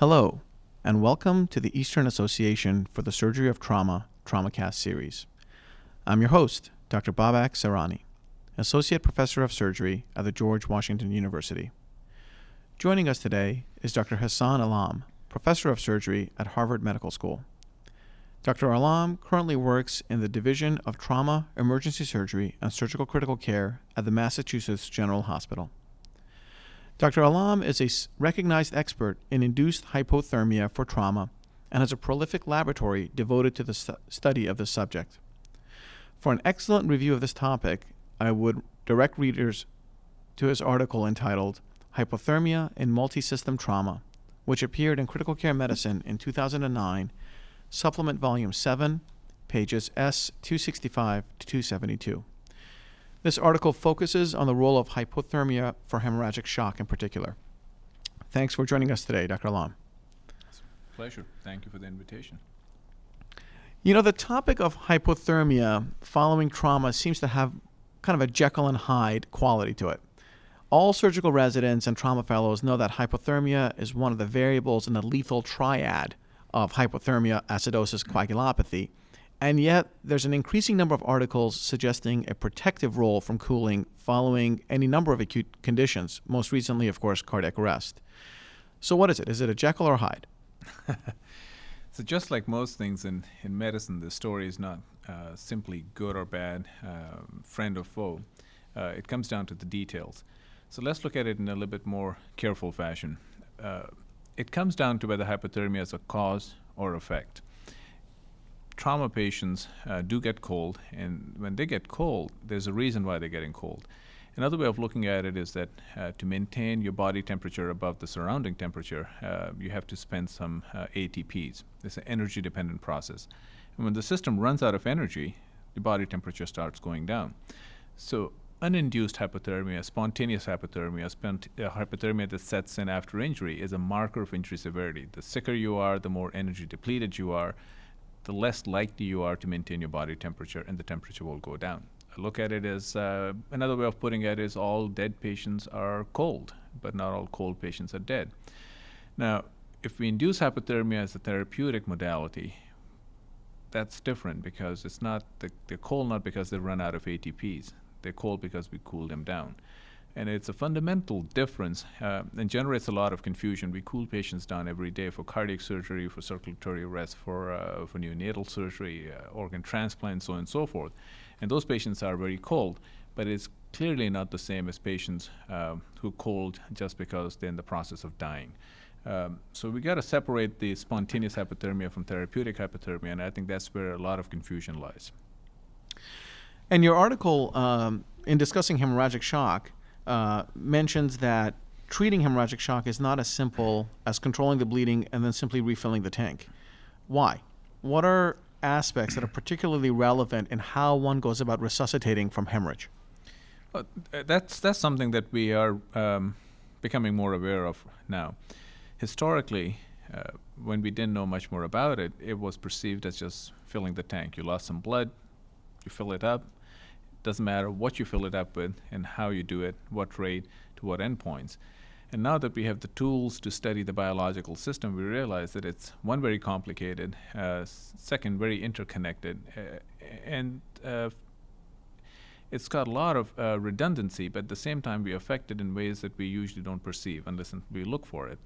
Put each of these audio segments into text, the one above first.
Hello, and welcome to the Eastern Association for the Surgery of Trauma TraumaCast series. I'm your host, Dr. Babak Sarani, Associate Professor of Surgery at the George Washington University. Joining us today is Dr. Hassan Alam, Professor of Surgery at Harvard Medical School. Dr. Alam currently works in the Division of Trauma, Emergency Surgery, and Surgical Critical Care at the Massachusetts General Hospital. Dr. Alam is a recognized expert in induced hypothermia for trauma and has a prolific laboratory devoted to the stu- study of this subject. For an excellent review of this topic, I would direct readers to his article entitled Hypothermia in Multisystem Trauma, which appeared in Critical Care Medicine in 2009, Supplement Volume 7, pages S 265 to 272. This article focuses on the role of hypothermia for hemorrhagic shock in particular. Thanks for joining us today, Dr. Alam. Pleasure. Thank you for the invitation. You know, the topic of hypothermia following trauma seems to have kind of a Jekyll and Hyde quality to it. All surgical residents and trauma fellows know that hypothermia is one of the variables in the lethal triad of hypothermia, acidosis, coagulopathy, and yet, there's an increasing number of articles suggesting a protective role from cooling following any number of acute conditions, most recently, of course, cardiac arrest. So, what is it? Is it a Jekyll or Hyde? so, just like most things in, in medicine, the story is not uh, simply good or bad, uh, friend or foe. Uh, it comes down to the details. So, let's look at it in a little bit more careful fashion. Uh, it comes down to whether hypothermia is a cause or effect trauma patients uh, do get cold, and when they get cold, there's a reason why they're getting cold. Another way of looking at it is that uh, to maintain your body temperature above the surrounding temperature, uh, you have to spend some uh, ATPs. It's an energy dependent process. And when the system runs out of energy, the body temperature starts going down. So, uninduced hypothermia, spontaneous hypothermia, uh, hypothermia that sets in after injury, is a marker of injury severity. The sicker you are, the more energy depleted you are, the less likely you are to maintain your body temperature, and the temperature will go down. I look at it as uh, another way of putting it is all dead patients are cold, but not all cold patients are dead. Now, if we induce hypothermia as a therapeutic modality, that's different because it's not the, they're cold not because they run out of ATPs. They're cold because we cool them down and it's a fundamental difference uh, and generates a lot of confusion. We cool patients down every day for cardiac surgery, for circulatory arrest, for uh, for neonatal surgery, uh, organ transplant, so on and so forth. And those patients are very cold, but it's clearly not the same as patients um, who cold just because they're in the process of dying. Um, so we got to separate the spontaneous hypothermia from therapeutic hypothermia, and I think that's where a lot of confusion lies. And your article um, in discussing hemorrhagic shock uh, mentions that treating hemorrhagic shock is not as simple as controlling the bleeding and then simply refilling the tank. Why? What are aspects that are particularly relevant in how one goes about resuscitating from hemorrhage? That's that's something that we are um, becoming more aware of now. Historically, uh, when we didn't know much more about it, it was perceived as just filling the tank. You lost some blood, you fill it up, doesn't matter what you fill it up with and how you do it, what rate, to what endpoints. And now that we have the tools to study the biological system, we realize that it's one very complicated, uh, second very interconnected, uh, and uh, it's got a lot of uh, redundancy, but at the same time we affect it in ways that we usually don't perceive unless we look for it.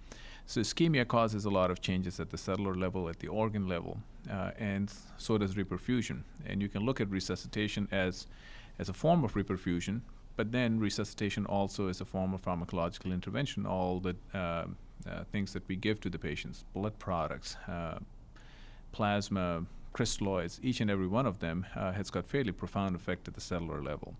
So ischemia causes a lot of changes at the cellular level, at the organ level, uh, and so does reperfusion. And you can look at resuscitation as as a form of reperfusion, but then resuscitation also is a form of pharmacological intervention. All the uh, uh, things that we give to the patients, blood products, uh, plasma, crystalloids, each and every one of them uh, has got fairly profound effect at the cellular level.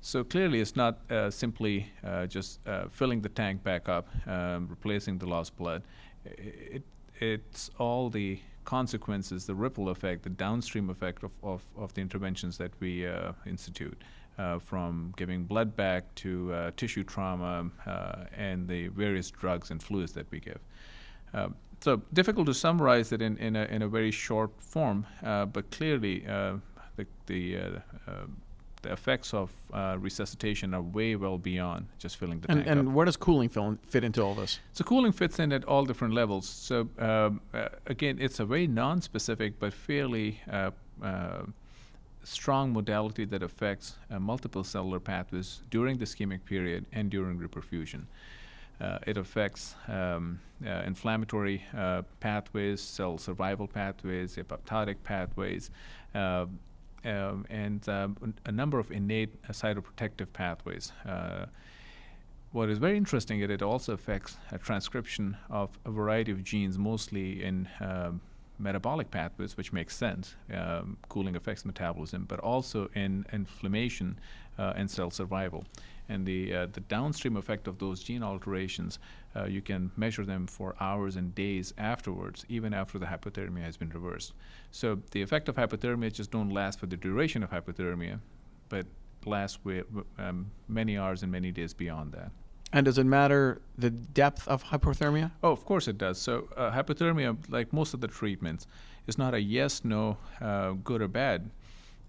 So clearly, it's not uh, simply uh, just filling the tank back up, um, replacing the lost blood. It, it's all the consequences, the ripple effect, the downstream effect of, of, of the interventions that we uh, institute, uh, from giving blood back to uh, tissue trauma uh, and the various drugs and fluids that we give. Uh, so difficult to summarize it in, in, a, in a very short form, uh, but clearly the, the the effects of uh, resuscitation are way well beyond just filling the And, tank up. and where does cooling fill, fit into all this? So cooling fits in at all different levels. So um, uh, again, it's a very non-specific but fairly uh, uh, strong modality that affects uh, multiple cellular pathways during the ischemic period and during reperfusion. Uh, it affects um, uh, inflammatory uh, pathways, cell survival pathways, apoptotic pathways, uh, um, and um, a number of innate uh, cytoprotective pathways. Uh, what is very interesting is it also affects uh, transcription of a variety of genes, mostly in um, metabolic pathways, which makes sense. Um, cooling affects metabolism, but also in inflammation uh, and cell survival. And the uh, the downstream effect of those gene alterations, uh, you can measure them for hours and days afterwards, even after the hypothermia has been reversed. So the effect of hypothermia just don't last for the duration of hypothermia, but last wi- w- um, many hours and many days beyond that. And does it matter the depth of hypothermia? Oh, of course it does. So uh, hypothermia, like most of the treatments, is not a yes, no, uh, good or bad.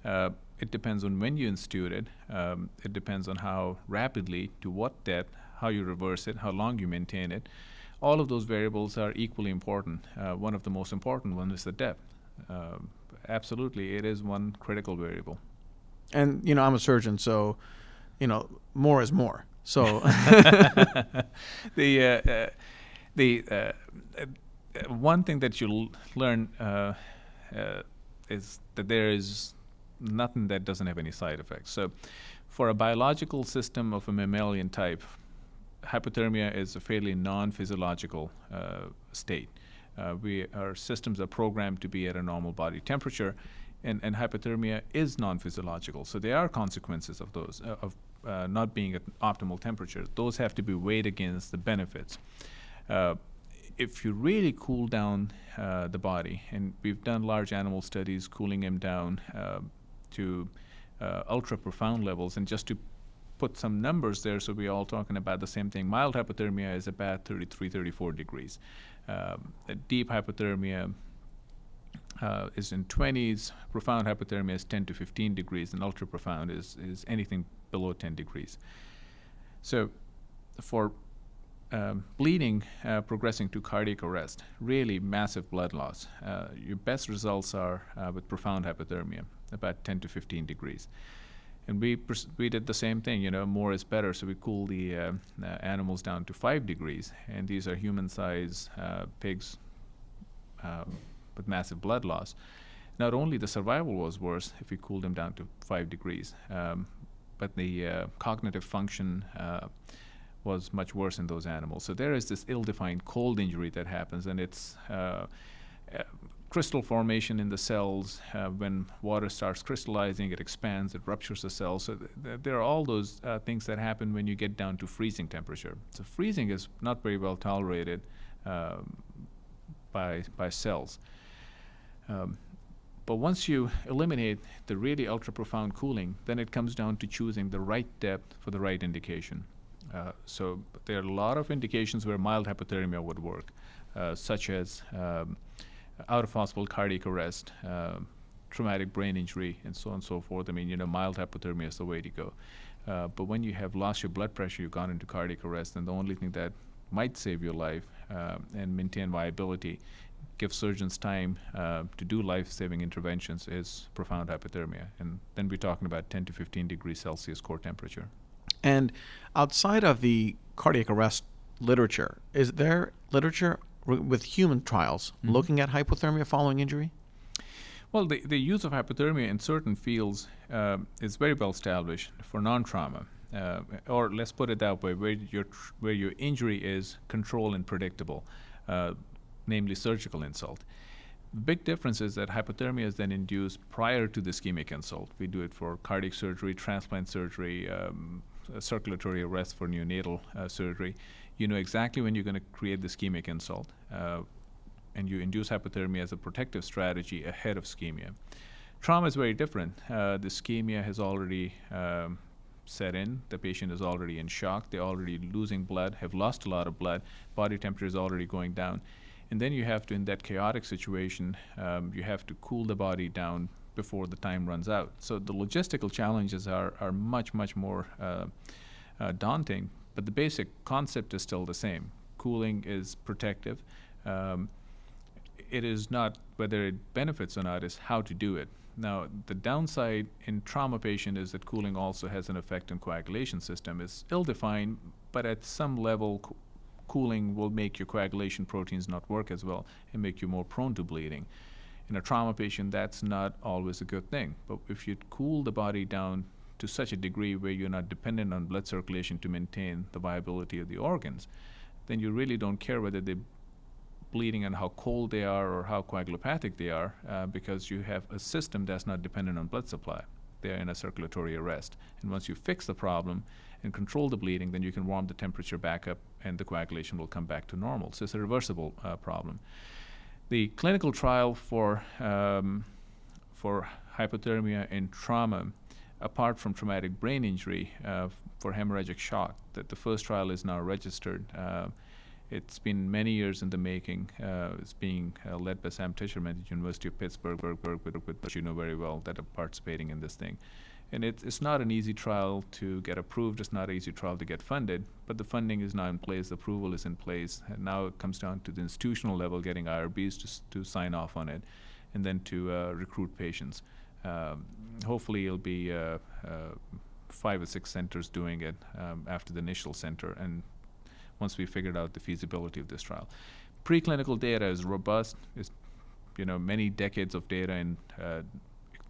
Uh, it depends on when you institute it. Um, it depends on how rapidly, to what depth, how you reverse it, how long you maintain it. All of those variables are equally important. Uh, one of the most important one is the depth. Um absolutely, it is one critical variable. And you know, I'm a surgeon, so you know, more is more. So the uh, uh, the uh, uh, one thing that you'll learn uh, uh, is that there is nothing that doesn't have any side effects. So, for a biological system of a mammalian type, hypothermia is a fairly non-physiological uh, state. Uh, we our systems are programmed to be at a normal body temperature, and, and hypothermia is non-physiological. So there are consequences of those uh, of uh, not being at optimal temperature. Those have to be weighed against the benefits. Uh, if you really cool down uh, the body, and we've done large animal studies cooling them down uh, to uh, ultra profound levels, and just to put some numbers there so we're all talking about the same thing. Mild hypothermia is about 33, 34 degrees. Um, deep hypothermia uh, is in 20s. Profound hypothermia is 10 to 15 degrees, and ultra profound is, is anything below 10 degrees. So, for um, bleeding uh, progressing to cardiac arrest, really massive blood loss. Uh, your best results are uh, with profound hypothermia, about 10 to 15 degrees. And we we did the same thing. You know, more is better. So we cool the uh, uh, animals down to five degrees, and these are human-sized uh, pigs um, with massive blood loss. Not only the survival was worse if we cooled them down to five degrees, um, but the uh, cognitive function uh, was much worse in those animals. So there is this ill-defined cold injury that happens, and it's uh, crystal formation in the cells. Uh, when water starts crystallizing, it expands, it ruptures the cells. So th- th- there are all those uh, things that happen when you get down to freezing temperature. So freezing is not very well tolerated um, by by cells. Um, but once you eliminate the really ultra profound cooling, then it comes down to choosing the right depth for the right indication. Uh, so there are a lot of indications where mild hypothermia would work, uh, such as um, out of hospital cardiac arrest, uh, traumatic brain injury, and so on and so forth. I mean, you know, mild hypothermia is the way to go. Uh, but when you have lost your blood pressure, you've gone into cardiac arrest, and the only thing that might save your life um, and maintain viability, give surgeons time uh, to do life-saving interventions is profound hypothermia, and then we're talking about 10 to 15 degrees Celsius core temperature. And outside of the cardiac arrest literature, is there literature with human trials Mhm. looking at hypothermia following injury? Well, the, the use of hypothermia in certain fields uh, is very well established for non-trauma, uh, or let's put it that way, where your tr- where your injury is controlled and predictable, uh, namely surgical insult. The big difference is that hypothermia is then induced prior to the ischemic insult. We do it for cardiac surgery, transplant surgery, um, circulatory arrest for neonatal uh, surgery. You know exactly when you're going to create the ischemic insult. Uh, and you induce hypothermia as a protective strategy ahead of ischemia. Trauma is very different. Uh, the ischemia has already um, set in. The patient is already in shock. They're already losing blood, have lost a lot of blood. Body temperature is already going down. And then you have to, in that chaotic situation, um, you have to cool the body down before the time runs out. So the logistical challenges are, are much, much more uh, uh, daunting, but the basic concept is still the same. Cooling is protective. Um, it is not whether it benefits or not, is how to do it. Now, the downside in trauma patient is that cooling also has an effect on coagulation system. It's ill-defined, but at some level, co- cooling will make your coagulation proteins not work as well and make you more prone to bleeding. In a trauma patient, that's not always a good thing. But if you cool the body down to such a degree where you're not dependent on blood circulation to maintain the viability of the organs, then you really don't care whether they're bleeding and how cold they are or how coagulopathic they are uh, because you have a system that's not dependent on blood supply. They're in a circulatory arrest. And once you fix the problem and control the bleeding, then you can warm the temperature back up and the coagulation will come back to normal. So it's a reversible uh, problem. The clinical trial for, um, for hypothermia in trauma, apart from traumatic brain injury uh, for hemorrhagic shock, that the first trial is now registered. Uh, it's been many years in the making. Uh, it's being uh, led by Sam Tisherman at the University of Pittsburgh, which you know very well, that are participating in this thing. And it, it's not an easy trial to get approved. It's not an easy trial to get funded. But the funding is now in place. The approval is in place. And now it comes down to the institutional level, getting IRBs to, to sign off on it, and then to uh, recruit patients. Um, hopefully, it'll be uh, uh, five or six centers doing it um, after the initial center, and once we figured out the feasibility of this trial. Preclinical data is robust. It's you know many decades of data in uh,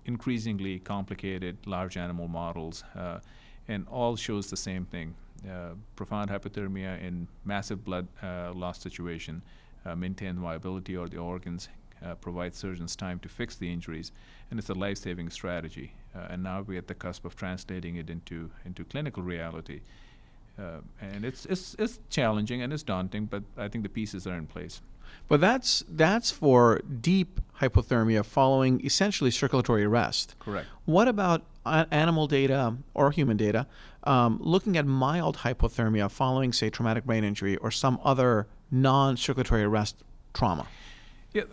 increasingly complicated large animal models, uh, and all shows the same thing: uh, profound hypothermia in massive blood uh, loss situation, maintain viability of the organs, uh, provide surgeons time to fix the injuries, and it's a life-saving strategy. and now we're at the cusp of translating it into into clinical reality. Uh, and it's, it's it's challenging and it's daunting, but I think the pieces are in place. But that's that's for deep hypothermia following essentially circulatory arrest. Correct. What about uh, animal data or human data um, looking at mild hypothermia following, say, traumatic brain injury or some other non-circulatory arrest trauma? Yeah,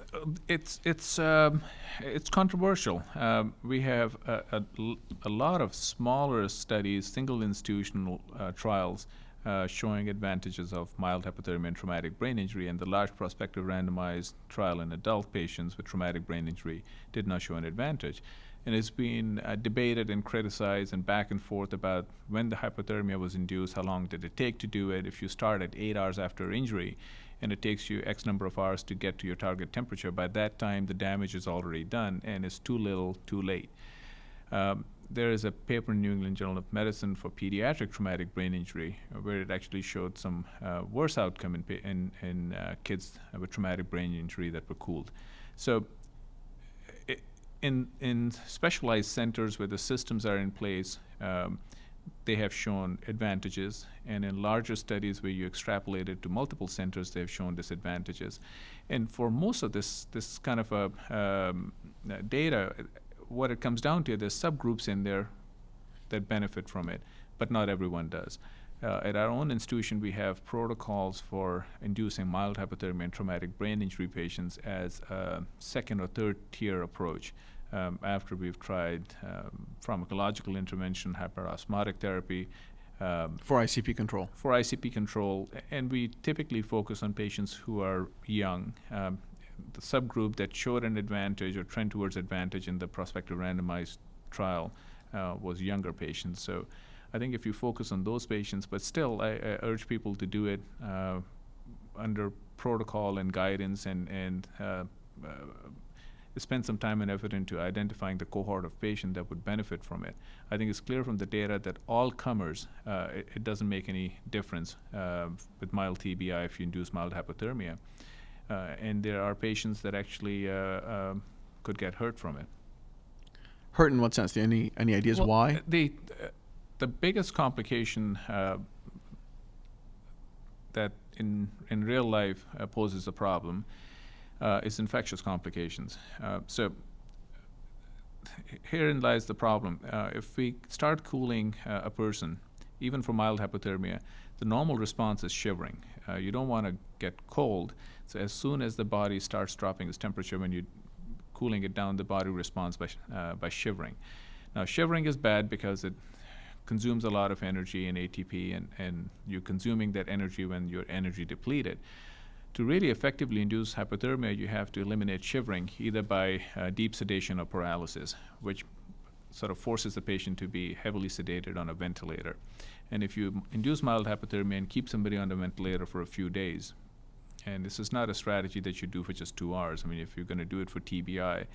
it's it's um, it's controversial. Um, we have a, a, a, lot of smaller studies, single institutional uh, trials, uh, showing advantages of mild hypothermia and traumatic brain injury, and the large prospective randomized trial in adult patients with traumatic brain injury did not show an advantage. And it's been uh, debated and criticized and back and forth about when the hypothermia was induced, how long did it take to do it. If you start at eight hours after injury, and it takes you X number of hours to get to your target temperature. By that time, the damage is already done, and it's too little, too late. Um, there is a paper in New England Journal of Medicine for pediatric traumatic brain injury uh, where it actually showed some uh, worse outcome in, in, in uh, kids with traumatic brain injury that were cooled. So, in, in specialized centers where the systems are in place, um, they have shown advantages, and in larger studies where you extrapolate it to multiple centers, they have shown disadvantages. And for most of this this kind of a um, uh, data, what it comes down to, there's subgroups in there that benefit from it, but not everyone does. Uh, at our own institution, we have protocols for inducing mild hypothermia and traumatic brain injury patients as a second or third tier approach um, after we've tried um, pharmacological intervention, hyperosmotic therapy. Um, for ICP control. For ICP control. And we typically focus on patients who are young. Um, the subgroup that showed an advantage or trend towards advantage in the prospective randomized trial uh, was younger patients. So I think if you focus on those patients, but still, I, I urge people to do it uh, under protocol and guidance and, and uh, uh spend some time and effort into identifying the cohort of patients that would benefit from it. I think it's clear from the data that all comers, uh, it, it, doesn't make any difference uh, with mild TBI if you induce mild hypothermia. Uh, and there are patients that actually uh, um, could get hurt from it. Hurt in what sense? Any any ideas well, why? The the biggest complication uh, that in in real life uh, poses a problem uh, is infectious complications. Uh, so herein lies the problem. Uh, if we start cooling uh, a person, even for mild hypothermia, the normal response is shivering. Uh, you don't want to get cold. So as soon as the body starts dropping its temperature when you're cooling it down, the body responds by, uh, by shivering. Now, shivering is bad because it consumes a lot of energy and ATP, and, and you're consuming that energy when you're energy depleted. To really effectively induce hypothermia, you have to eliminate shivering either by uh, deep sedation or paralysis, which sort of forces the patient to be heavily sedated on a ventilator. And if you induce mild hypothermia and keep somebody on the ventilator for a few days, and this is not a strategy that you do for just two hours. I mean, if you're going to do it for TBI,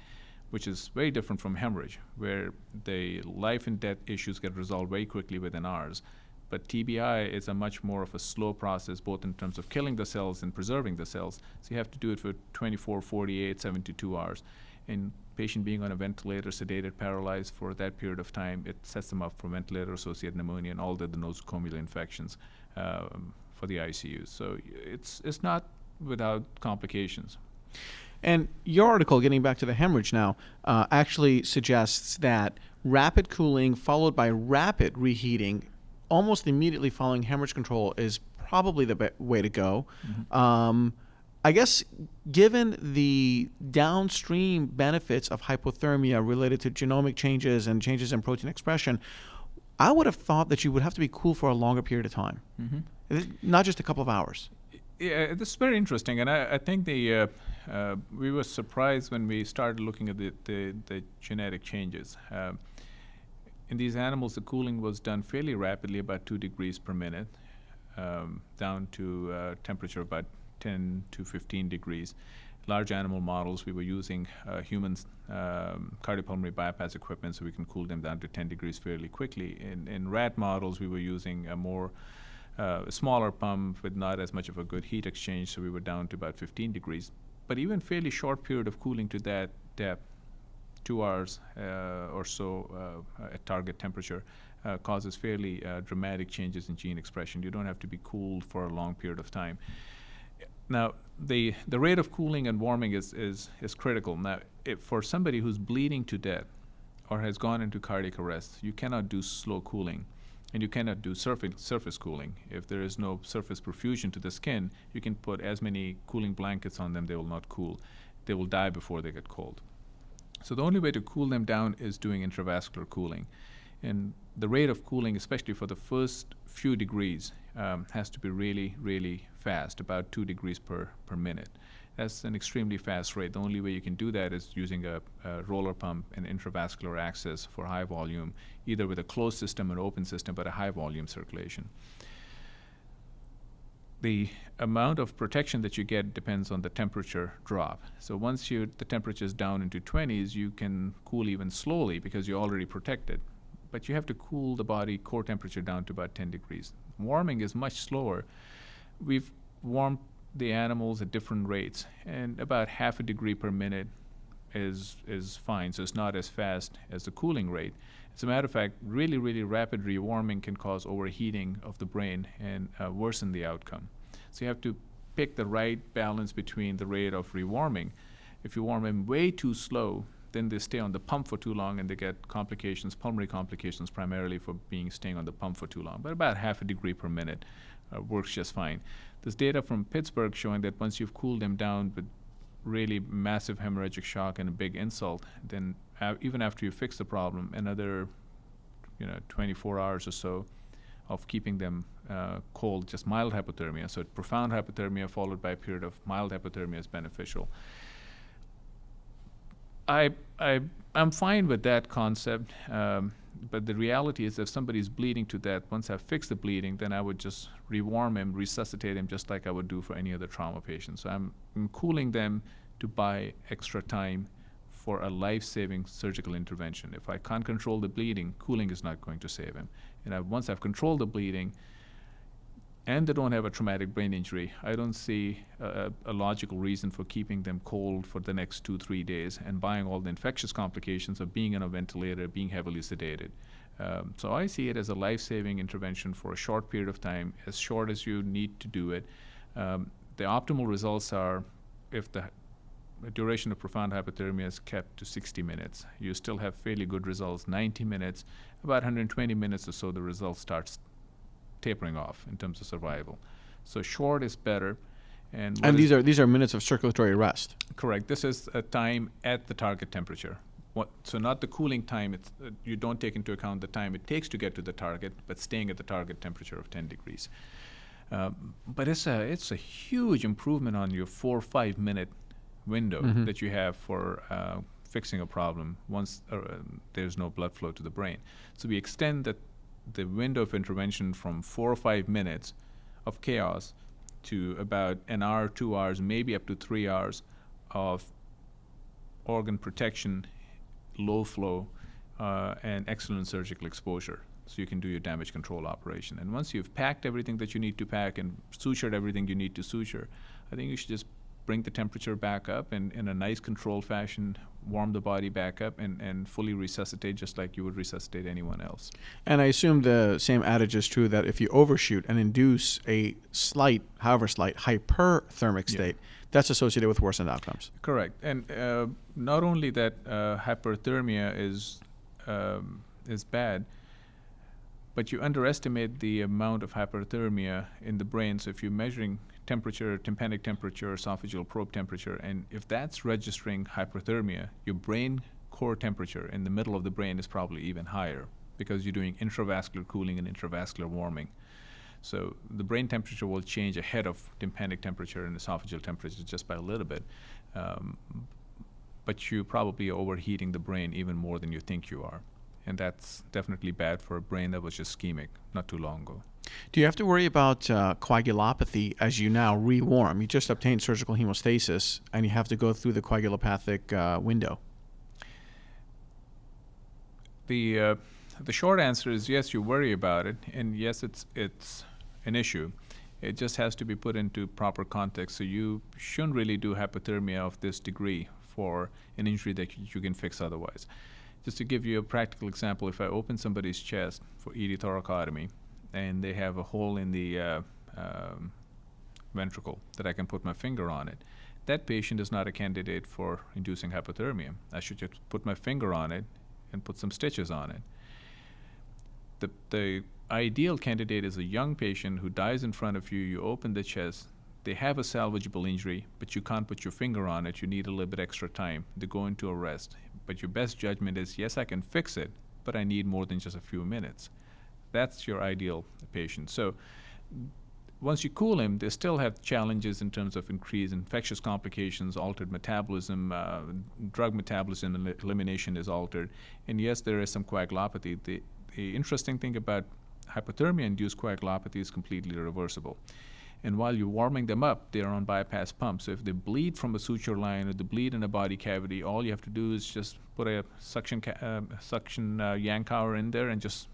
which is very different from hemorrhage, where the life and death issues get resolved very quickly within hours. But TBI is a much more of a slow process, both in terms of killing the cells and preserving the cells. So you have to do it for 24, 48, 72 hours. And patient being on a ventilator, sedated, paralyzed for that period of time, it sets them up for ventilator-associated pneumonia and all the, nosocomial infections um, for the ICU. So it's it's not without complications. And your article, getting back to the hemorrhage now, uh, actually suggests that rapid cooling followed by rapid reheating, almost immediately following hemorrhage control, is probably the be- way to go. Mm-hmm. Um, I guess, given the downstream benefits of hypothermia related to genomic changes and changes in protein expression, I would have thought that you would have to be cool for a longer period of time, mm-hmm. not just a couple of hours. Yeah, this is very interesting, and I, I think the uh, uh, we were surprised when we started looking at the, the, the genetic changes. Uh, in these animals, the cooling was done fairly rapidly, about two degrees per minute, um, down to uh, temperature about 10 to 15 degrees. Large animal models, we were using uh, human um, cardiopulmonary bypass equipment so we can cool them down to 10 degrees fairly quickly. In, in rat models, we were using a more uh, a smaller pump with not as much of a good heat exchange, so we were down to about 15 degrees. But even fairly short period of cooling to that depth, two hours uh, or so uh, at target temperature, uh, causes fairly dramatic changes in gene expression. You don't have to be cooled for a long period of time. Now, the, the rate of cooling and warming is, is, is critical. Now, for somebody who's bleeding to death or has gone into cardiac arrest, you cannot do slow cooling and you cannot do surface, surface cooling. If there is no surface perfusion to the skin, you can put as many cooling blankets on them, they will not cool. They will die before they get cold. So the only way to cool them down is doing intravascular cooling. And the rate of cooling, especially for the first few degrees, um, has to be really, really fast, about two degrees per, per minute. That's an extremely fast rate. The only way you can do that is using a, a, roller pump and intravascular access for high volume, either with a closed system or open system, but a high volume circulation. The amount of protection that you get depends on the temperature drop. So once you, the temperature is down into 20s, you can cool even slowly because you're already protected. But you have to cool the body core temperature down to about 10 degrees. Warming is much slower. We've warmed the animals at different rates, and about half a degree per minute is is fine. So it's not as fast as the cooling rate. As a matter of fact, really, really rapid rewarming can cause overheating of the brain and uh, worsen the outcome. So you have to pick the right balance between the rate of rewarming. If you warm them way too slow, then they stay on the pump for too long and they get complications, pulmonary complications, primarily for being staying on the pump for too long. But about half a degree per minute uh, works just fine. There's data from Pittsburgh showing that once you've cooled them down with really massive hemorrhagic shock and a big insult, then even after you fix the problem, another you know 24 hours or so of keeping them uh, cold, just mild hypothermia. So profound hypothermia followed by a period of mild hypothermia is beneficial. I I I'm fine with that concept. Um, but the reality is, if somebody's bleeding to death, once I fix the bleeding, then I would just rewarm him, resuscitate him, just like I would do for any other trauma patient. So I'm, I'm cooling them to buy extra time for a life-saving surgical intervention. If I can't control the bleeding, cooling is not going to save him. And I, once I've controlled the bleeding, and they don't have a traumatic brain injury, I don't see a, a, logical reason for keeping them cold for the next two, three days and buying all the infectious complications of being on a ventilator, being heavily sedated. Um, so I see it as a life saving intervention for a short period of time, as short as you need to do it. Um, the optimal results are if the duration of profound hypothermia is kept to 60 minutes. You still have fairly good results. 90 minutes, about 120 minutes or so, the result starts tapering off in terms of survival. So short is better. And, And these are these are minutes of circulatory rest. Correct. This is a time at the target temperature. What, so not the cooling time. It's, uh, you don't take into account the time it takes to get to the target, but staying at the target temperature of 10 degrees. Um, but it's a it's a huge improvement on your four or five minute window Mhm. that you have for uh, fixing a problem once uh, there's no blood flow to the brain. So we extend that the window of intervention from four or five minutes of chaos to about an hour, two hours, maybe up to three hours of organ protection, low flow, uh, and excellent surgical exposure. So you can do your damage control operation. And once you've packed everything that you need to pack and sutured everything you need to suture, I think you should just bring the temperature back up and in a nice controlled fashion, warm the body back up and, and fully resuscitate just like you would resuscitate anyone else. And I assume the same adage is true that if you overshoot and induce a slight, however slight, hyperthermic Yeah. state, that's associated with worsened outcomes. Correct, and uh, not only that, uh, hyperthermia is um, is bad, but you underestimate the amount of hyperthermia in the brain. So if you're measuring temperature, tympanic temperature, esophageal probe temperature, and if that's registering hyperthermia, your brain core temperature in the middle of the brain is probably even higher because you're doing intravascular cooling and intravascular warming. So the brain temperature will change ahead of tympanic temperature and esophageal temperature just by a little bit. Um, but you probably overheating the brain even more than you think you are. And that's definitely bad for a brain that was just ischemic not too long ago. Do you have to worry about uh, coagulopathy as you now rewarm? You just obtained surgical hemostasis, and you have to go through the coagulopathic uh, window. The uh, the short answer is yes, you worry about it, and yes, it's it's an issue. It just has to be put into proper context. So you shouldn't really do hypothermia of this degree for an injury that you can fix otherwise. Just to give you a practical example, if I open somebody's chest for ED thoracotomy, and they have a hole in the uh, um, ventricle that I can put my finger on it, that patient is not a candidate for inducing hypothermia. I should just put my finger on it and put some stitches on it. The, the ideal candidate is a young patient who dies in front of you. You open the chest, they have a salvageable injury, but you can't put your finger on it. You need a little bit extra time. They go into arrest. But your best judgment is yes, I can fix it, but I need more than just a few minutes. That's your ideal patient. So once you cool him, they still have challenges in terms of increased infectious complications, altered metabolism, uh, drug metabolism el- elimination is altered, and yes, there is some coagulopathy. The, the interesting thing about hypothermia-induced coagulopathy is completely reversible. And while you're warming them up, they're on bypass pump. So if they bleed from a suture line or they bleed in a body cavity, all you have to do is just put a suction ca- uh, suction uh, Yankauer in there and just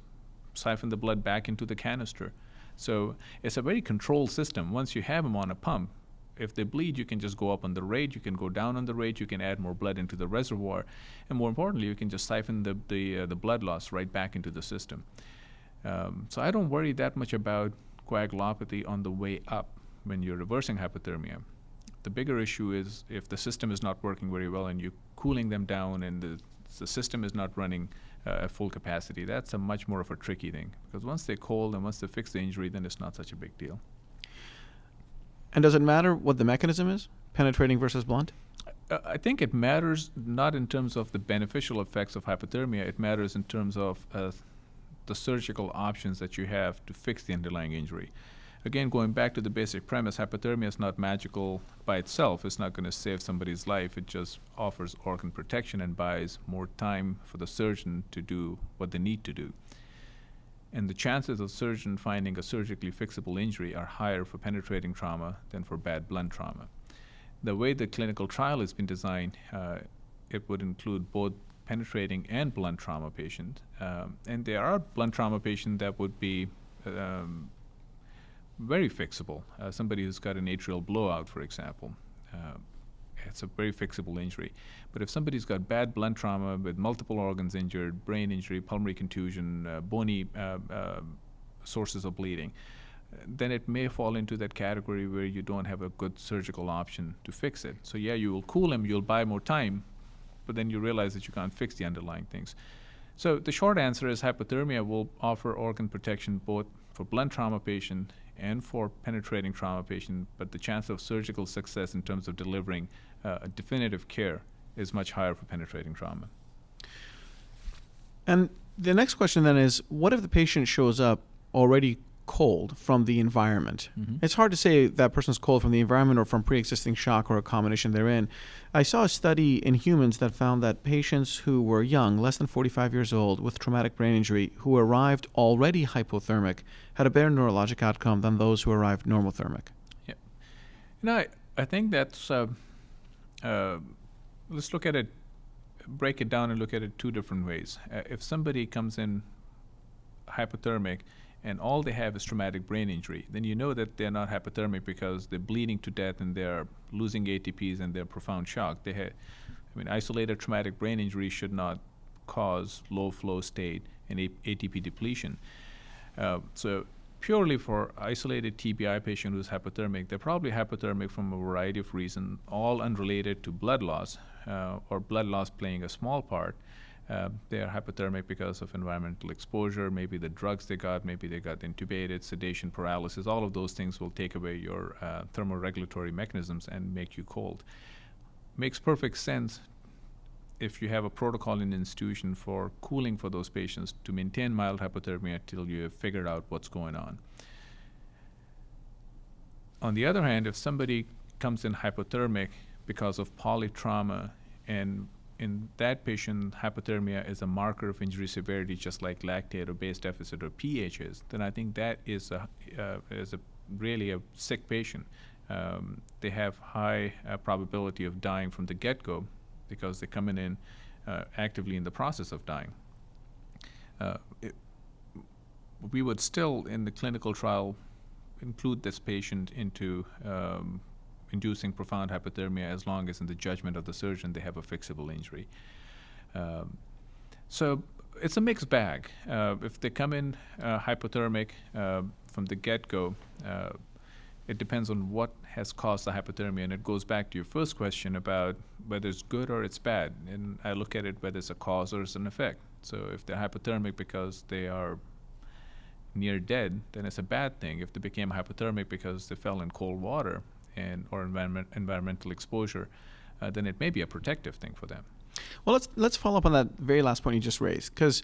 siphon the blood back into the canister. So it's a very controlled system. Once you have them on a pump, if they bleed, you can just go up on the rate, you can go down on the rate, you can add more blood into the reservoir, and more importantly, you can just siphon the the, uh, the blood loss right back into the system. Um, so I don't worry that much about coagulopathy on the way up when you're reversing hypothermia. The bigger issue is if the system is not working very well and you're cooling them down and the, the system is not running uh, at full capacity. That's a much more of a tricky thing because once they're cold and once they fix the injury, then it's not such a big deal. And does it matter what the mechanism is, penetrating versus blunt? Uh, I think it matters not in terms of the beneficial effects of hypothermia. It matters in terms of uh, the surgical options that you have to fix the underlying injury. Again, going back to the basic premise, hypothermia is not magical by itself. It's not going to save somebody's life. It just offers organ protection and buys more time for the surgeon to do what they need to do. And the chances of surgeon finding a surgically fixable injury are higher for penetrating trauma than for bad blunt trauma. The way the clinical trial has been designed, uh, it would include both penetrating and blunt trauma patients. Um, and there are blunt trauma patients that would be um, very fixable. Uh, somebody who's got an atrial blowout, for example, uh, it's a very fixable injury. But if somebody's got bad blunt trauma with multiple organs injured, brain injury, pulmonary contusion, uh, bony uh, uh, sources of bleeding, then it may fall into that category where you don't have a good surgical option to fix it. So yeah, you will cool him, you'll buy more time, but then you realize that you can't fix the underlying things. So the short answer is hypothermia will offer organ protection both for blunt trauma patient and for penetrating trauma patient, but the chance of surgical success in terms of delivering uh, a definitive care is much higher for penetrating trauma. And the next question then is what if the patient shows up already cold from the environment? Mhm. It's hard to say that person's cold from the environment or from pre existing shock or a combination therein. I saw a study in humans that found that patients who were young, less than 45 years old, with traumatic brain injury, who arrived already hypothermic, had a better neurologic outcome than those who arrived normothermic. You know, I, I think that's, uh, uh, let's look at it, break it down and look at it two different ways. Uh, if somebody comes in hypothermic and all they have is traumatic brain injury, then you know that they're not hypothermic because they're bleeding to death and they're losing ATPs and they're profound shock. They I mean, isolated traumatic brain injury should not cause low flow state and A- ATP depletion. Uh, so purely for isolated TBI patient who's hypothermic, they're probably hypothermic from a variety of reasons, all unrelated to blood loss uh, or blood loss playing a small part. Uh, they are hypothermic because of environmental exposure, maybe the drugs they got, maybe they got intubated, sedation, paralysis. All of those things will take away your uh, thermoregulatory mechanisms and make you cold. Makes perfect sense if you have a protocol in the institution for cooling for those patients to maintain mild hypothermia till you have figured out what's going on. On the other hand, if somebody comes in hypothermic because of polytrauma and in that patient, hypothermia is a marker of injury severity, just like lactate or base deficit or pH is, then I think that is a uh, is a really a sick patient. Um, they have high uh, probability of dying from the get-go because they're coming in uh, actively in the process of dying. Uh, it, we would still, in the clinical trial, include this patient into um, inducing profound hypothermia as long as, in the judgment of the surgeon, they have a fixable injury. Um, so it's a mixed bag. Uh, if they come in uh, hypothermic uh, from the get go, uh, it depends on what has caused the hypothermia. And it goes back to your first question about whether it's good or it's bad. And I look at it whether it's a cause or it's an effect. So if they're hypothermic because they are near dead, then it's a bad thing. If they became hypothermic because they fell in cold water, and or environment, environmental exposure, uh, then it may be a protective thing for them. Well, let's let's follow up on that very last point you just raised, because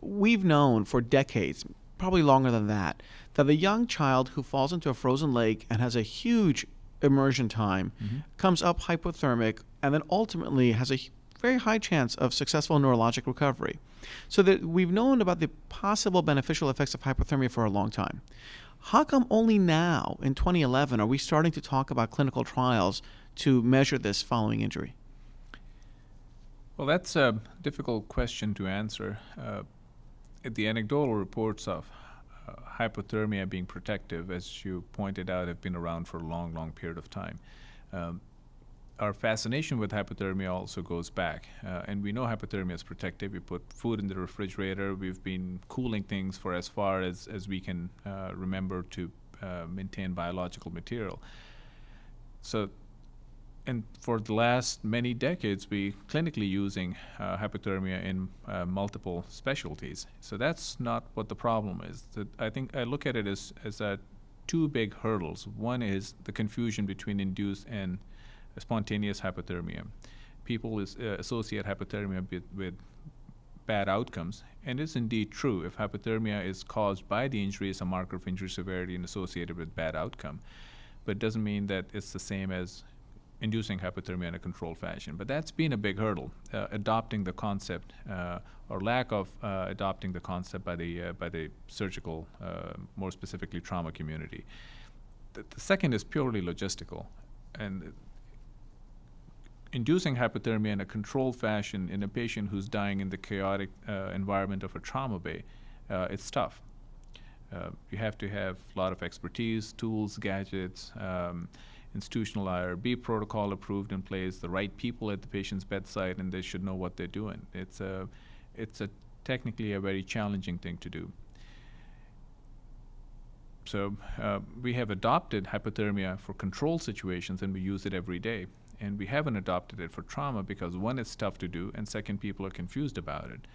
we've known for decades, probably longer than that, that the young child who falls into a frozen lake and has a huge immersion time Mm-hmm. comes up hypothermic and then ultimately has a very high chance of successful neurologic recovery. So that we've known about the possible beneficial effects of hypothermia for a long time. How come only now, in 2011, are we starting to talk about clinical trials to measure this following injury? Well, that's a difficult question to answer. Uh, the anecdotal reports of uh, hypothermia being protective, as you pointed out, have been around for a long, long period of time. Um, our fascination with hypothermia also goes back, uh, and we know hypothermia is protective. We put food in the refrigerator. We've been cooling things for as far as, as we can uh, remember to uh, maintain biological material. So and for the last many decades, we clinically using uh, hypothermia in uh, multiple specialties. So that's not what the problem is. That I think I look at it as as uh, two big hurdles. One is the confusion between induced and spontaneous hypothermia. People is, uh, associate hypothermia with, with bad outcomes, and it's indeed true. If hypothermia is caused by the injury, it's a marker of injury severity and associated with bad outcome. But it doesn't mean that it's the same as inducing hypothermia in a controlled fashion. But that's been a big hurdle, uh, adopting the concept uh, or lack of uh, adopting the concept by the uh, by the surgical, uh, more specifically trauma community. The, the second is purely logistical, and inducing hypothermia in a controlled fashion in a patient who's dying in the chaotic uh, environment of a trauma bay, uh, it's tough. Uh, you have to have a lot of expertise, tools, gadgets, um, institutional IRB protocol approved in place, the right people at the patient's bedside, and they should know what they're doing. It's a, it's a technically a very challenging thing to do. So uh, we have adopted hypothermia for control situations, and we use it every day. And we haven't adopted it for trauma because one, it's tough to do, and second, people are confused about it.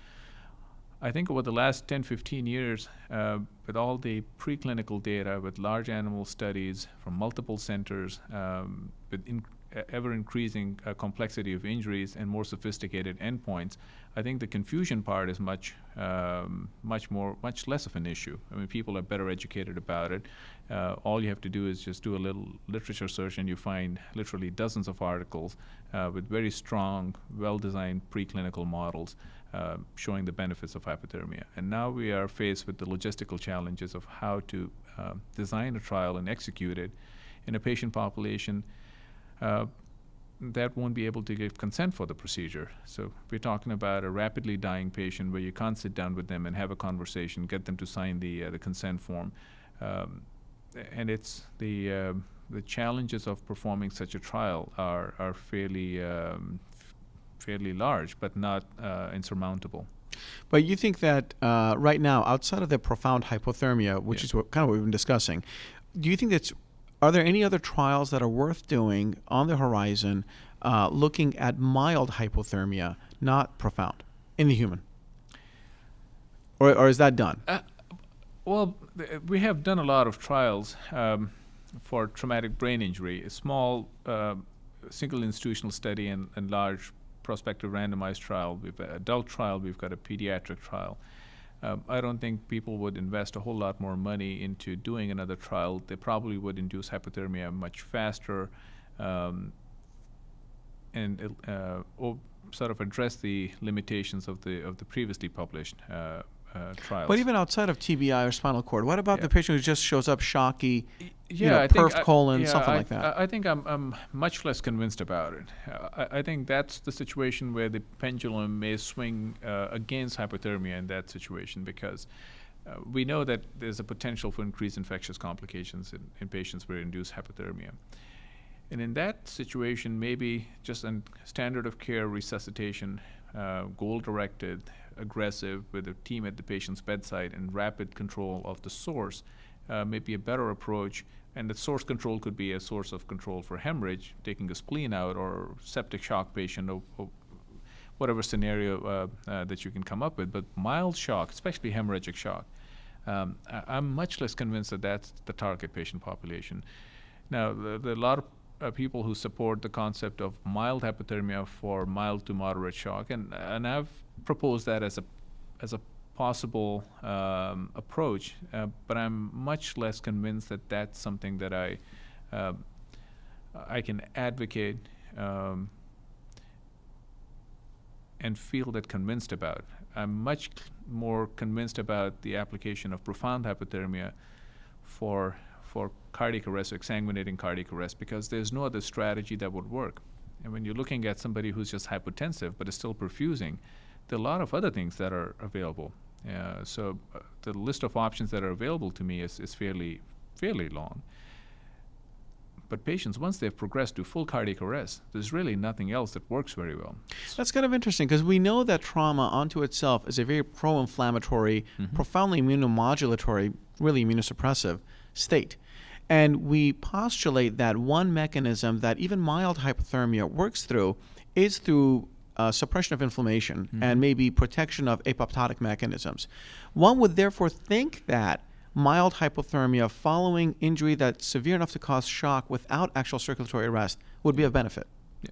I think over the last 10, 15 years, uh, with all the preclinical data, with large animal studies from multiple centers, um, with in, ever increasing uh, complexity of injuries and more sophisticated endpoints, I think the confusion part is much, um, much more, much less of an issue. I mean, people are better educated about it. Uh, all you have to do is just do a little literature search, and you find literally dozens of articles uh, with very strong, well-designed preclinical models uh, showing the benefits of hypothermia. And now we are faced with the logistical challenges of how to uh, design a trial and execute it in a patient population that won't be able to give consent for the procedure. So we're talking about a rapidly dying patient where you can't sit down with them and have a conversation, get them to sign the uh, the consent form, um, and it's the uh, the challenges of performing such a trial are are fairly um, f- fairly large, but not uh, insurmountable. But you think that uh, right now, outside of the profound hypothermia, which Yeah. is what kind of what we've been discussing, do you think that's are there any other trials that are worth doing on the horizon, uh, looking at mild hypothermia, not profound, in the human? Or, or is that done? Well, th- we have done a lot of trials um, for traumatic brain injury, a small uh, single institutional study and, and large prospective randomized trial. We've got adult trial, we've got a pediatric trial. Um, I don't think people would invest a whole lot more money into doing another trial. They probably would induce hypothermia much faster um, and uh, or sort of address the limitations of the of the previously published uh, uh, trials. But even outside of TBI or spinal cord, what about Yeah. the patient who just shows up shocky? Y- you know, I think perf colon, yeah, something I- like that. I, I think I'm, I'm much less convinced about it. I, I think that's the situation where the pendulum may swing uh, against hypothermia in that situation because uh, we know that there's a potential for increased infectious complications in, in patients with induced hypothermia. And in that situation, maybe just a standard of care resuscitation, uh, goal directed, aggressive, with a team at the patient's bedside and rapid control of the source uh, may be a better approach. And the source control could be a source of control for hemorrhage, taking a spleen out, or septic shock patient, or, or whatever scenario uh, uh, that you can come up with. But mild shock, especially hemorrhagic shock, um, I, I'm much less convinced that that's the target patient population. Now, there there are a lot of uh, people who support the concept of mild hypothermia for mild to moderate shock, and and I've proposed that as a as a possible um, approach, uh, but I'm much less convinced that that's something that I uh, I can advocate um, and feel that convinced about. I'm much more convinced about the application of profound hypothermia for for cardiac arrest exsanguinating cardiac arrest because there's no other strategy that would work. And when you're looking at somebody who's just hypotensive but is still perfusing, there are a lot of other things that are available. Uh, so uh, the list of options that are available to me is, is fairly fairly long. But patients, once they've progressed to full cardiac arrest, there's really nothing else that works very well. That's kind of interesting because we know that trauma onto itself is a very pro inflammatory, Mhm. profoundly immunomodulatory, really immunosuppressive state. And we postulate that one mechanism that even mild hypothermia works through is through uh, suppression of inflammation and Mhm. maybe protection of apoptotic mechanisms. One would therefore think that mild hypothermia following injury that's severe enough to cause shock without actual circulatory arrest would be of benefit. Yeah.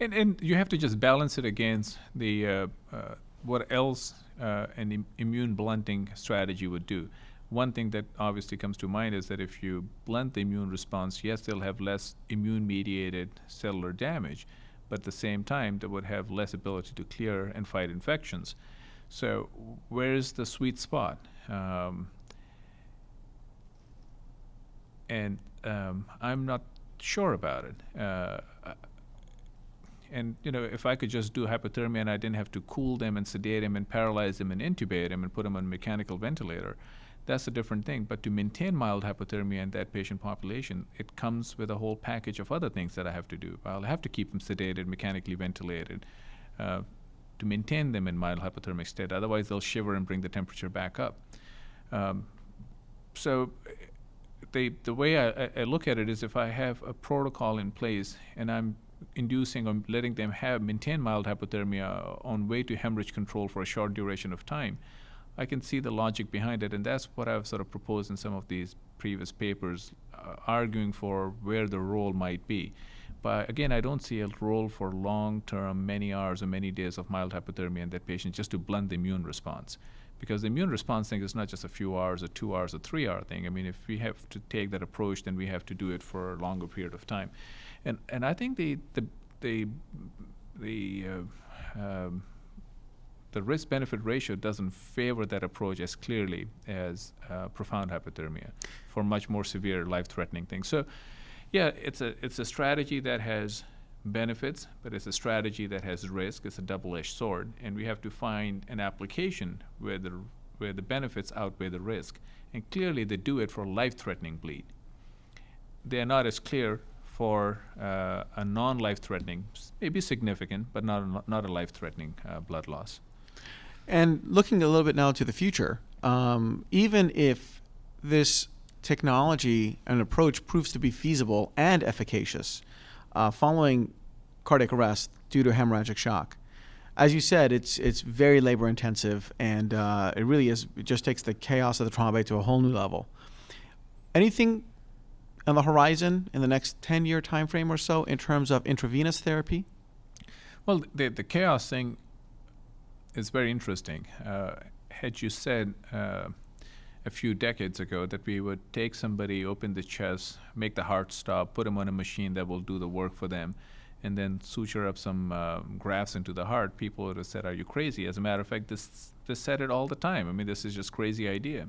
And, and you have to just balance it against the uh, uh, what else uh, an Im- immune blunting strategy would do. One thing that obviously comes to mind is that if you blunt the immune response, yes, they'll have less immune mediated cellular damage, but at the same time, they would have less ability to clear and fight infections. So, where's the sweet spot? Um, and um, I'm not sure about it. Uh, and you know, if I could just do hypothermia and I didn't have to cool them and sedate them and paralyze them and intubate them and put them on a mechanical ventilator, that's a different thing. But to maintain mild hypothermia in that patient population, it comes with a whole package of other things that I have to do. I'll have to keep them sedated, mechanically ventilated, uh, to maintain them in mild hypothermic state. Otherwise, they'll shiver and bring the temperature back up. Um, so the the way I, I- I look at it is if I have a protocol in place and I'm inducing or letting them have maintain mild hypothermia on way to hemorrhage control for a short duration of time, I can see the logic behind it, and that's what I've sort of proposed in some of these previous papers, uh, arguing for where the role might be. But again, I don't see a role for long term, many hours or many days of mild hypothermia in that patient just to blunt the immune response. Because the immune response thing is not just a few hours or two hours or three hour thing. I mean, if we have to take that approach, then we have to do it for a longer period of time. And, and I think the, the, the, the uh, um, the risk benefit ratio doesn't favor that approach as clearly as uh, profound hypothermia for much more severe life threatening things. So, yeah, it's a, it's a strategy that has benefits, but it's a strategy that has risk. It's a double edged sword, and we have to find an application where the, where the benefits outweigh the risk. And clearly, they do it for life threatening bleed. They are not as clear for uh, a non life threatening, maybe significant, but not a, not a life threatening uh, blood loss. And looking a little bit now to the future, um, even if this technology and approach proves to be feasible and efficacious uh, following cardiac arrest due to hemorrhagic shock, as you said, it's it's very labor intensive, and uh, it really is. It just takes the chaos of the trauma to a whole new level. Anything on the horizon in the next ten year time frame or so in terms of intravenous therapy? Well, the the chaos thing is very interesting. Uh, had you said uh, a few decades ago that we would take somebody, open the chest, make the heart stop, put them on a machine that will do the work for them, and then suture up some uh, grafts into the heart, people would have said, "Are you crazy?" As a matter of fact, this this said it all the time. I mean, this is just crazy idea,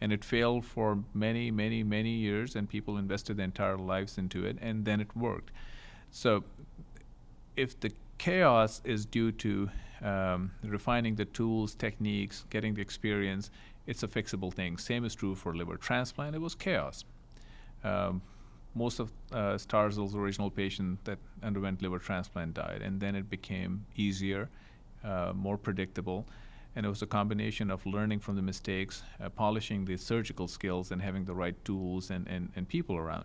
and it failed for many, many, many years, and people invested their entire lives into it, and then it worked. So, if the chaos is due to um, refining the tools, techniques, getting the experience, it's a fixable thing. Same is true for liver transplant. It was chaos. Um, most of uh, Starzl's original patient that underwent liver transplant died, and then it became easier, uh, more predictable, and it was a combination of learning from the mistakes, uh, polishing the surgical skills, and having the right tools and, and, and people around.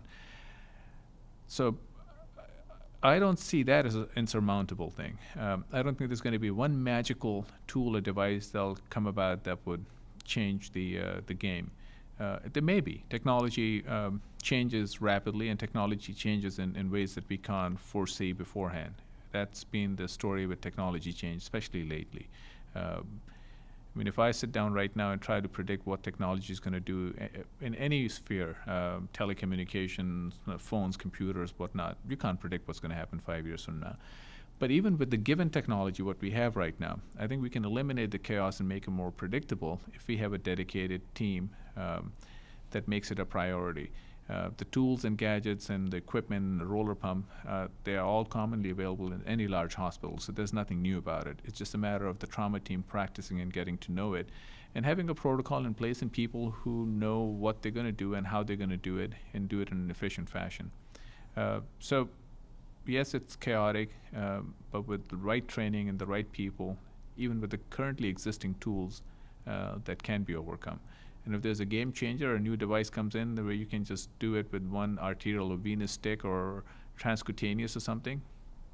So I don't see that as an insurmountable thing. Um, I don't think there's going to be one magical tool or device that'll come about that would change the uh, the game. Uh, there may be technology um, changes rapidly, and technology changes in, in ways that we can't foresee beforehand. That's been the story with technology change, especially lately. Um, I mean, if I sit down right now and try to predict what technology is going to do in any sphere, um, telecommunications, uh, phones, computers, whatnot, you can't predict what's going to happen five years from now. But even with the given technology, what we have right now, I think we can eliminate the chaos and make it more predictable if we have a dedicated team um, that makes it a priority. Uh, the tools and gadgets and the equipment and the roller pump, uh, they are all commonly available in any large hospital, so there's nothing new about it. It's just a matter of the trauma team practicing and getting to know it and having a protocol in place and people who know what they're going to do and how they're going to do it and do it in an efficient fashion. Uh, so, yes, it's chaotic, um, but with the right training and the right people, even with the currently existing tools, uh, that can be overcome. And if there's a game changer, a new device comes in where you can just do it with one arterial or venous stick or transcutaneous or something,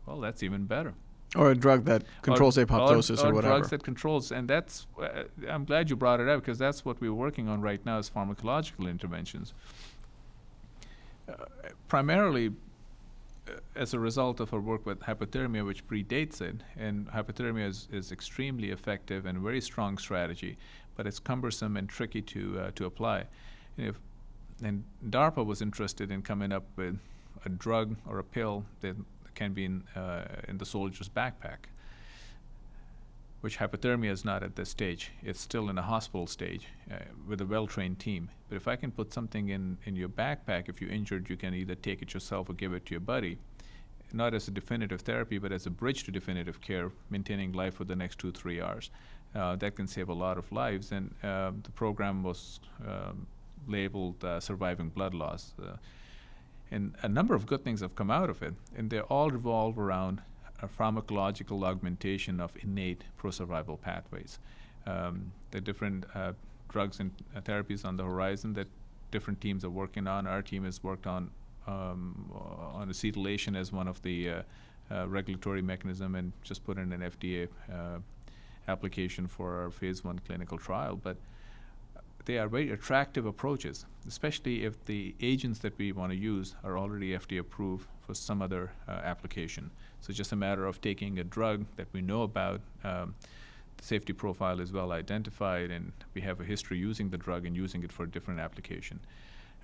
well, that's even better. Or a drug that controls or, apoptosis or, or, or whatever. drugs that controls, and that's. Uh, I'm glad you brought it up because that's what we're working on right now is pharmacological interventions. Uh, primarily, uh, as a result of our work with hypothermia, which predates it, and hypothermia is, is extremely effective and very strong strategy but it's cumbersome and tricky to uh, to apply. And, if, and DARPA was interested in coming up with a drug or a pill that can be in, uh, in the soldier's backpack, which hypothermia is not at this stage. It's still in a hospital stage uh, with a well-trained team. But if I can put something in, in your backpack, if you're injured, you can either take it yourself or give it to your buddy not as a definitive therapy, but as a bridge to definitive care, maintaining life for the next two, three hours. Uh, that can save a lot of lives. And uh, the program was um, labeled uh, Surviving Blood Loss. Uh, and a number of good things have come out of it, and they all revolve around a pharmacological augmentation of innate pro survival pathways. Um, the different uh, drugs and therapies on the horizon that different teams are working on. Our team has worked on um, on acetylation as one of the regulatory mechanism and just put in an FDA application for our phase one clinical trial, but they are very attractive approaches, especially if the agents that we want to use are already FDA approved for some other uh, application. So just a matter of taking a drug that we know about. Um, the safety profile is well identified, and we have a history using the drug and using it for a different application.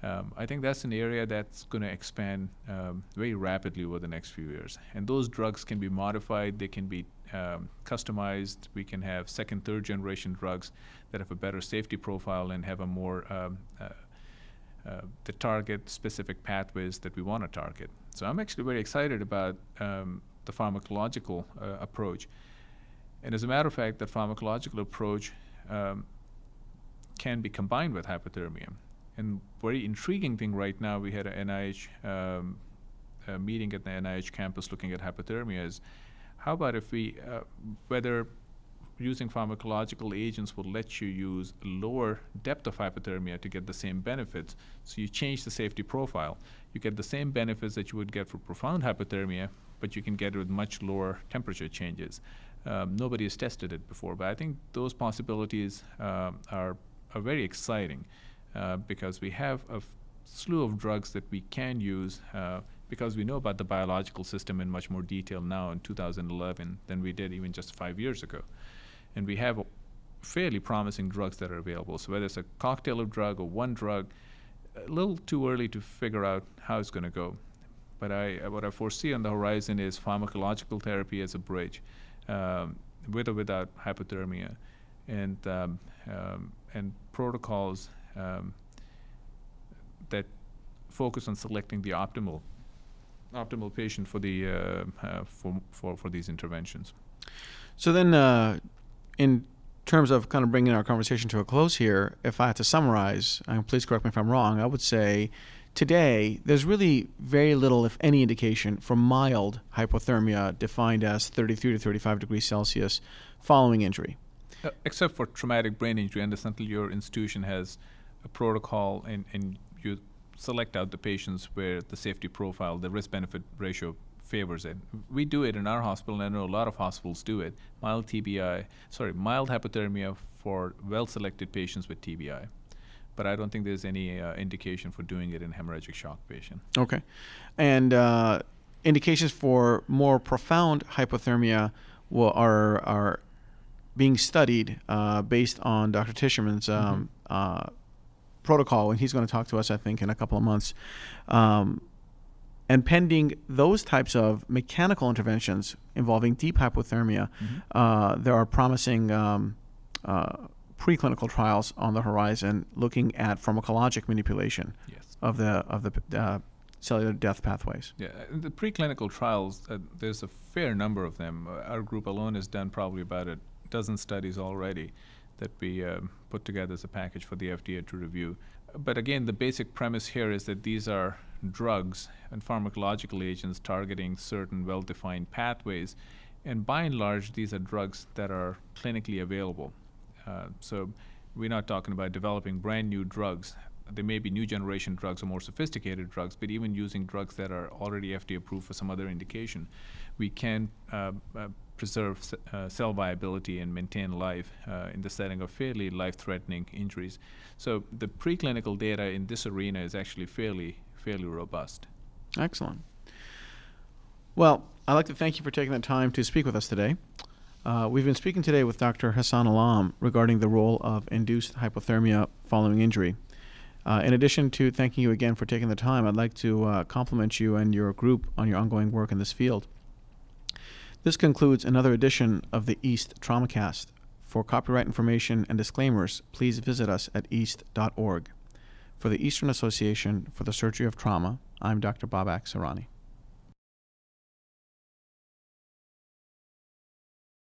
Um, I think that's an area that's going to expand um, very rapidly over the next few years. And those drugs can be modified, they can be um, customized. We can have second, third generation drugs that have a better safety profile and have a more um, uh, uh, the target specific pathways that we want to target. So I'm actually very excited about um, the pharmacological uh, approach. And as a matter of fact, that pharmacological approach um, can be combined with hypothermia. And very intriguing thing right now, we had an NIH um, meeting at the NIH campus looking at hypothermia is how about if we, uh, whether using pharmacological agents will let you use lower depth of hypothermia to get the same benefits. So you change the safety profile. You get the same benefits that you would get for profound hypothermia, but you can get it with much lower temperature changes. Um, nobody has tested it before, but I think those possibilities uh, are, are very exciting uh, because we have a f- slew of drugs that we can use uh, because we know about the biological system in much more detail now in 2011 than we did even just five years ago. And we have fairly promising drugs that are available. So whether it's a cocktail of drug or one drug, a little too early to figure out how it's going to go. But I, what I foresee on the horizon is pharmacological therapy as a bridge, um, with or without hypothermia, and um, um, and protocols um, that focus on selecting the optimal optimal patient for the uh, uh, for, for for these interventions. So then, uh, in terms of kind of bringing our conversation to a close here, if I had to summarize, and please correct me if I'm wrong, I would say today there's really very little, if any, indication for mild hypothermia defined as 33 to 35 degrees Celsius following injury. Uh, except for traumatic brain injury, and until your institution has a protocol and, and you select out the patients where the safety profile, the risk benefit ratio favors it. We do it in our hospital, and I know a lot of hospitals do it. Mild TBI, sorry, mild hypothermia for well selected patients with TBI. But I don't think there's any uh, indication for doing it in hemorrhagic shock patient. Okay. And uh, indications for more profound hypothermia will, are, are being studied uh, based on Dr. Tisherman's um, mm-hmm uh, protocol, and he's going to talk to us, I think, in a couple of months. Um, and pending those types of mechanical interventions involving deep hypothermia, mm-hmm. uh, there are promising um, uh, preclinical trials on the horizon looking at pharmacologic manipulation yes. of the of the uh, cellular death pathways. Yeah, the preclinical trials, uh, there's a fair number of them. Our group alone has done probably about a dozen studies already that we um, put together as a package for the FDA to review. But again, the basic premise here is that these are drugs and pharmacological agents targeting certain well defined pathways. And by and large, these are drugs that are clinically available. Uh, so we're not talking about developing brand new drugs. There may be new generation drugs or more sophisticated drugs, but even using drugs that are already FDA approved for some other indication, we can uh, uh, preserve uh, cell viability and maintain life uh, in the setting of fairly life-threatening injuries. So the preclinical data in this arena is actually fairly fairly robust. Excellent. Well, I'd like to thank you for taking the time to speak with us today. Uh, we've been speaking today with Dr. Hasan Alam regarding the role of induced hypothermia following injury. Uh, in addition to thanking you again for taking the time, I'd like to uh, compliment you and your group on your ongoing work in this field. This concludes another edition of the East TraumaCast. For copyright information and disclaimers, please visit us at east.org. For the Eastern Association for the Surgery of Trauma, I'm Dr. Babak Sarani.